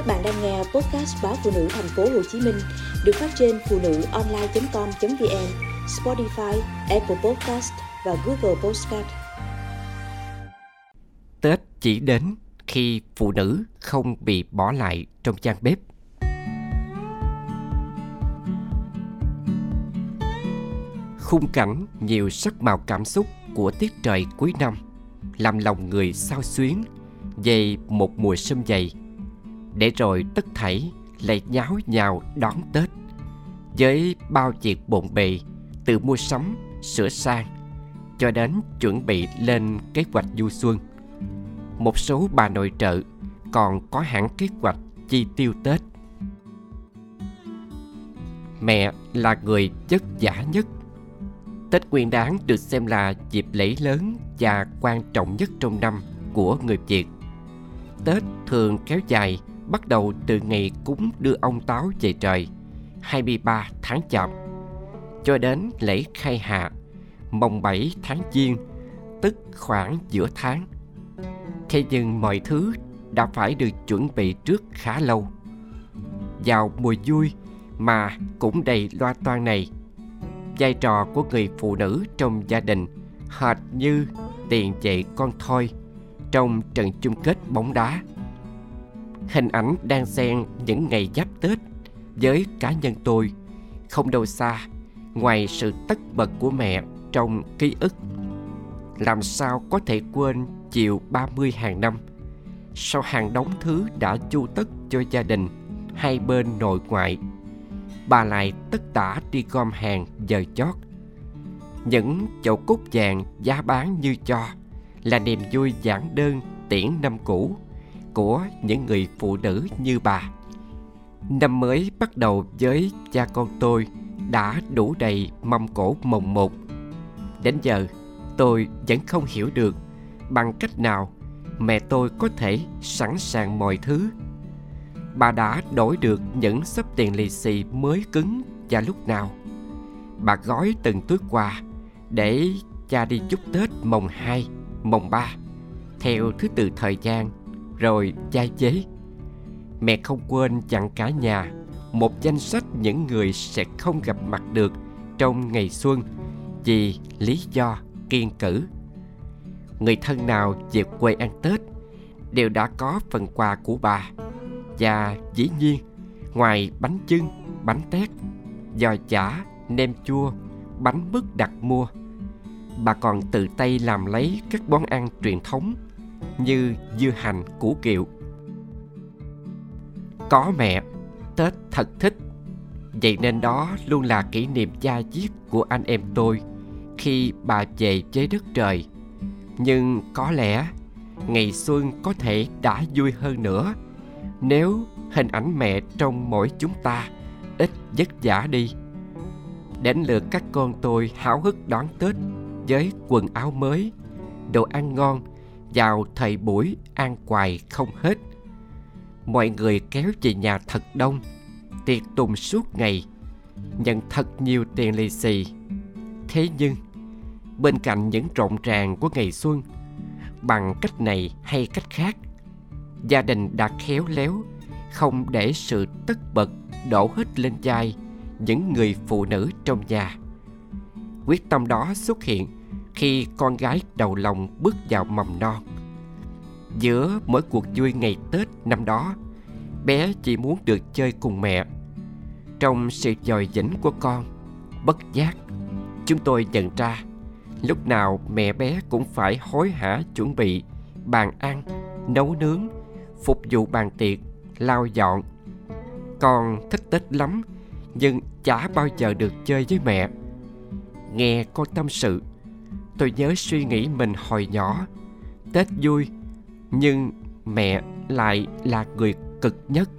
Các bạn đang nghe podcast báo phụ nữ thành phố Hồ Chí Minh được phát trên phụ nữ online.com.vn, Spotify, Apple Podcast và Google Podcast. Tết chỉ đến khi phụ nữ không bị bỏ lại trong gian bếp. Khung cảnh nhiều sắc màu cảm xúc của tiết trời cuối năm làm lòng người sao xuyến về một mùa sâm dày để rồi tất thảy lại nháo nhào đón Tết với bao việc bộn bề từ mua sắm, sửa sang cho đến chuẩn bị lên kế hoạch du xuân. Một số bà nội trợ còn có hẳn kế hoạch chi tiêu Tết. Mẹ là người chất giả nhất. Tết Nguyên Đán được xem là dịp lễ lớn và quan trọng nhất trong năm của người Việt. Tết thường kéo dài bắt đầu từ ngày cúng đưa ông Táo về trời 23 tháng Chạp cho đến lễ khai hạ mồng 7 tháng Giêng tức khoảng giữa tháng. Thế nhưng mọi thứ đã phải được chuẩn bị trước khá lâu. Vào mùa vui mà cũng đầy loa toan này, vai trò của người phụ nữ trong gia đình hệt như tiền vệ con thoi trong trận chung kết bóng đá hình ảnh đang xen những ngày giáp Tết với cá nhân tôi. Không đâu xa, ngoài sự tất bật của mẹ trong ký ức. Làm sao có thể quên chiều 30 hàng năm? Sau hàng đống thứ đã chu tất cho gia đình, hai bên nội ngoại, bà lại tất tả đi gom hàng giờ chót. Những chậu cúc vàng giá bán như cho là niềm vui giản đơn tiễn năm cũ của những người phụ nữ như bà. Năm mới bắt đầu với cha con tôi đã đủ đầy mâm cổ mồng một. Đến giờ tôi vẫn không hiểu được bằng cách nào mẹ tôi có thể sẵn sàng mọi thứ. Bà đã đổi được những sấp tiền lì xì mới cứng và lúc nào. Bà gói từng túi quà để cha đi chúc Tết mồng 2, mồng 3 theo thứ tự thời gian rồi chai chế. Mẹ không quên chặn cả nhà một danh sách những người sẽ không gặp mặt được trong ngày xuân vì lý do kiên cử. Người thân nào về quê ăn Tết đều đã có phần quà của bà và dĩ nhiên ngoài bánh chưng, bánh tét, giò chả, nem chua, bánh mứt đặt mua bà còn tự tay làm lấy các món ăn truyền thống như dưa hành củ kiệu. Có mẹ, tết thật thích. Vậy nên đó luôn là kỷ niệm gia diết của anh em tôi khi bà về với đất trời. Nhưng có lẽ ngày xuân có thể đã vui hơn nữa nếu hình ảnh mẹ trong mỗi chúng ta ít vất vả đi. Đến lượt các con tôi háo hức đón tết với quần áo mới, đồ ăn ngon vào thời buổi ăn quài không hết. Mọi người kéo về nhà thật đông. Tiệc tùng suốt ngày. Nhận thật nhiều tiền lì xì. Thế nhưng, bên cạnh những rộn ràng của ngày xuân, bằng cách này hay cách khác, gia đình đã khéo léo, không để sự tất bật đổ hết lên vai những người phụ nữ trong nhà. Quyết tâm đó xuất hiện khi con gái đầu lòng bước vào mầm non. Giữa mỗi cuộc vui ngày Tết năm đó, bé chỉ muốn được chơi cùng mẹ. Trong sự dòi dĩnh của con, bất giác, chúng tôi nhận ra lúc nào mẹ bé cũng phải hối hả chuẩn bị bàn ăn, nấu nướng, phục vụ bàn tiệc, lau dọn. Con thích Tết lắm, nhưng chả bao giờ được chơi với mẹ. Nghe con tâm sự, tôi nhớ suy nghĩ mình hồi nhỏ, tết vui, nhưng mẹ lại là người cực nhất.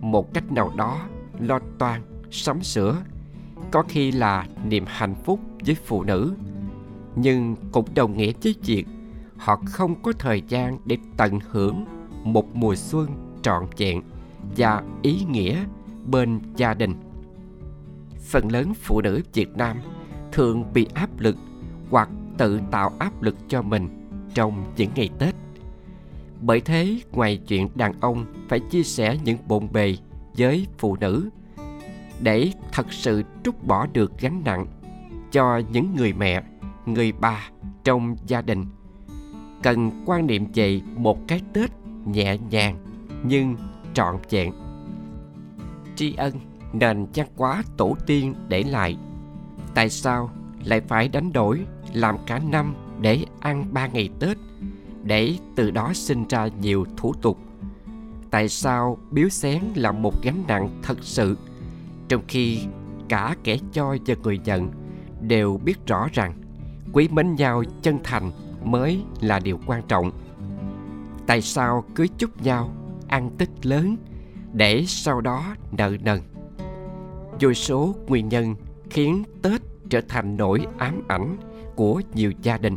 Một cách nào đó, lo toan, sắm sửa, có khi là niềm hạnh phúc với phụ nữ. Nhưng cũng đồng nghĩa với việc họ không có thời gian để tận hưởng một mùa xuân trọn vẹn và ý nghĩa bên gia đình. Phần lớn phụ nữ việt nam thường bị áp lực hoặc tự tạo áp lực cho mình trong những ngày Tết. Bởi thế, ngoài chuyện đàn ông phải chia sẻ những bộn bề với phụ nữ để thật sự trút bỏ được gánh nặng cho những người mẹ, người bà trong gia đình cần quan niệm về một cái Tết nhẹ nhàng nhưng trọn vẹn. Tri ân nền văn hóa tổ tiên để lại. Tại sao lại phải đánh đổi làm cả năm để ăn ba ngày Tết, để từ đó sinh ra nhiều thủ tục? Tại sao biếu xén là một gánh nặng thật sự, trong khi cả kẻ cho và người nhận đều biết rõ rằng quý mến nhau chân thành mới là điều quan trọng tại sao cứ chúc nhau ăn tích lớn để sau đó nợ nần vô số nguyên nhân khiến tết trở thành nỗi ám ảnh của nhiều gia đình.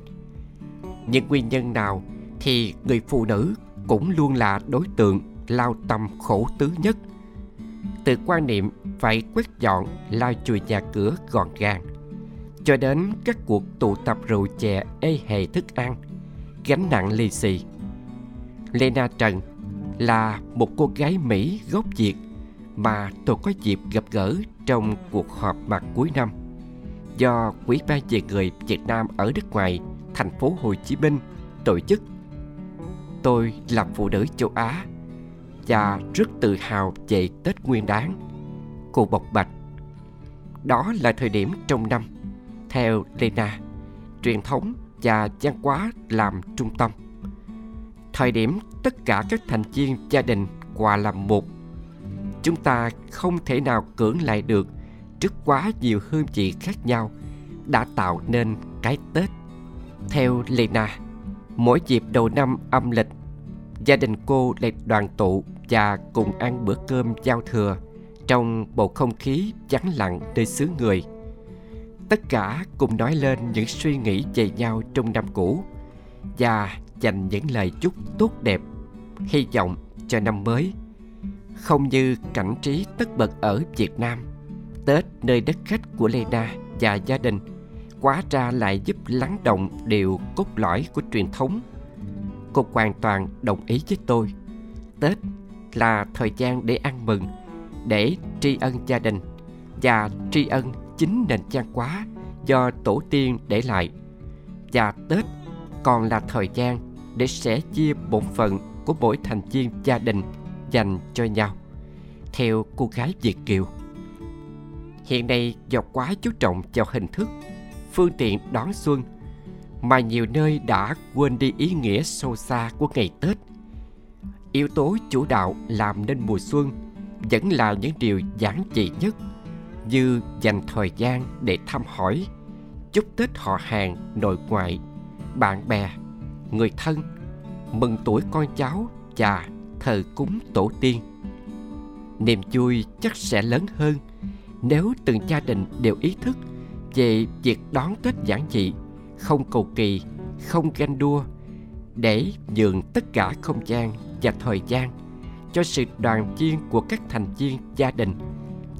Những nguyên nhân nào thì người phụ nữ cũng luôn là đối tượng lao tâm khổ tứ nhất. Từ quan niệm phải quét dọn, lau chùi nhà cửa gọn gàng, cho đến các cuộc tụ tập rượu chè ê hề thức ăn, gánh nặng lì xì. Lena trần là một cô gái mỹ gốc việt mà tôi có dịp gặp gỡ trong cuộc họp mặt cuối năm do Quỹ ba về người Việt Nam ở nước ngoài thành phố Hồ Chí Minh tổ chức. Tôi là phụ nữ châu Á và rất tự hào về Tết Nguyên Đán. Cô bộc bạch. Đó là thời điểm trong năm theo Lena, truyền thống và văn hóa làm trung tâm. Thời điểm tất cả các thành viên gia đình hòa làm một. Chúng ta không thể nào cưỡng lại được trước quá nhiều hương vị khác nhau đã tạo nên cái Tết. Theo Lena, mỗi dịp đầu năm âm lịch, gia đình cô lại đoàn tụ và cùng ăn bữa cơm giao thừa trong bầu không khí vắng lặng nơi xứ người – tất cả cùng nói lên những suy nghĩ về nhau trong năm cũ và dành những lời chúc tốt đẹp hy vọng cho năm mới không như cảnh trí tất bật ở việt nam tết nơi đất khách của lena và gia đình, quá ra lại giúp lắng động điều cốt lõi của truyền thống. Cô hoàn toàn đồng ý với tôi. Tết là thời gian để ăn mừng, để tri ân gia đình và tri ân chính nền văn hóa do tổ tiên để lại. Và Tết còn là thời gian để sẻ chia bổn phận của mỗi thành viên gia đình dành cho nhau, theo cô gái Việt Kiều. Hiện nay do quá chú trọng vào hình thức, phương tiện đón xuân mà nhiều nơi đã quên đi ý nghĩa sâu xa của ngày Tết. Yếu tố chủ đạo làm nên mùa xuân vẫn là những điều giản dị nhất như dành thời gian để thăm hỏi chúc tết họ hàng nội ngoại bạn bè người thân mừng tuổi con cháu và thờ cúng tổ tiên niềm vui chắc sẽ lớn hơn nếu từng gia đình đều ý thức về việc đón tết giản dị, không cầu kỳ, không ganh đua, để nhường tất cả không gian và thời gian cho sự đoàn viên của các thành viên gia đình.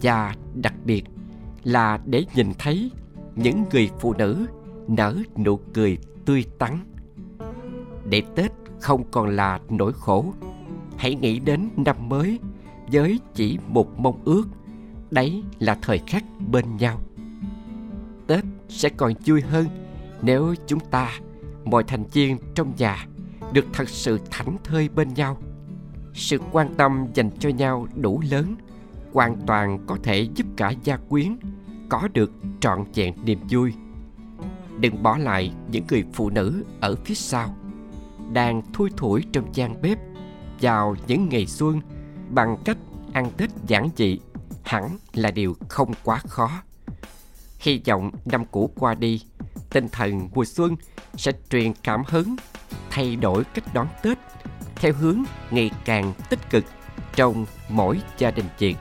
Và đặc biệt là để nhìn thấy những người phụ nữ nở nụ cười tươi tắn. Để tết không còn là nỗi khổ, hãy nghĩ đến năm mới với chỉ một mong ước đấy là thời khắc bên nhau. Tết sẽ còn vui hơn nếu chúng ta, mọi thành viên trong nhà, được thật sự thảnh thơi bên nhau. Sự quan tâm dành cho nhau đủ lớn, hoàn toàn có thể giúp cả gia quyến có được trọn vẹn niềm vui. Đừng bỏ lại những người phụ nữ ở phía sau đang thui thủi trong gian bếp vào những ngày xuân bằng cách ăn tết giản dị hẳn là điều không quá khó. Hy vọng năm cũ qua đi, tinh thần mùa xuân sẽ truyền cảm hứng, thay đổi cách đón tết theo hướng ngày càng tích cực trong mỗi gia đình việt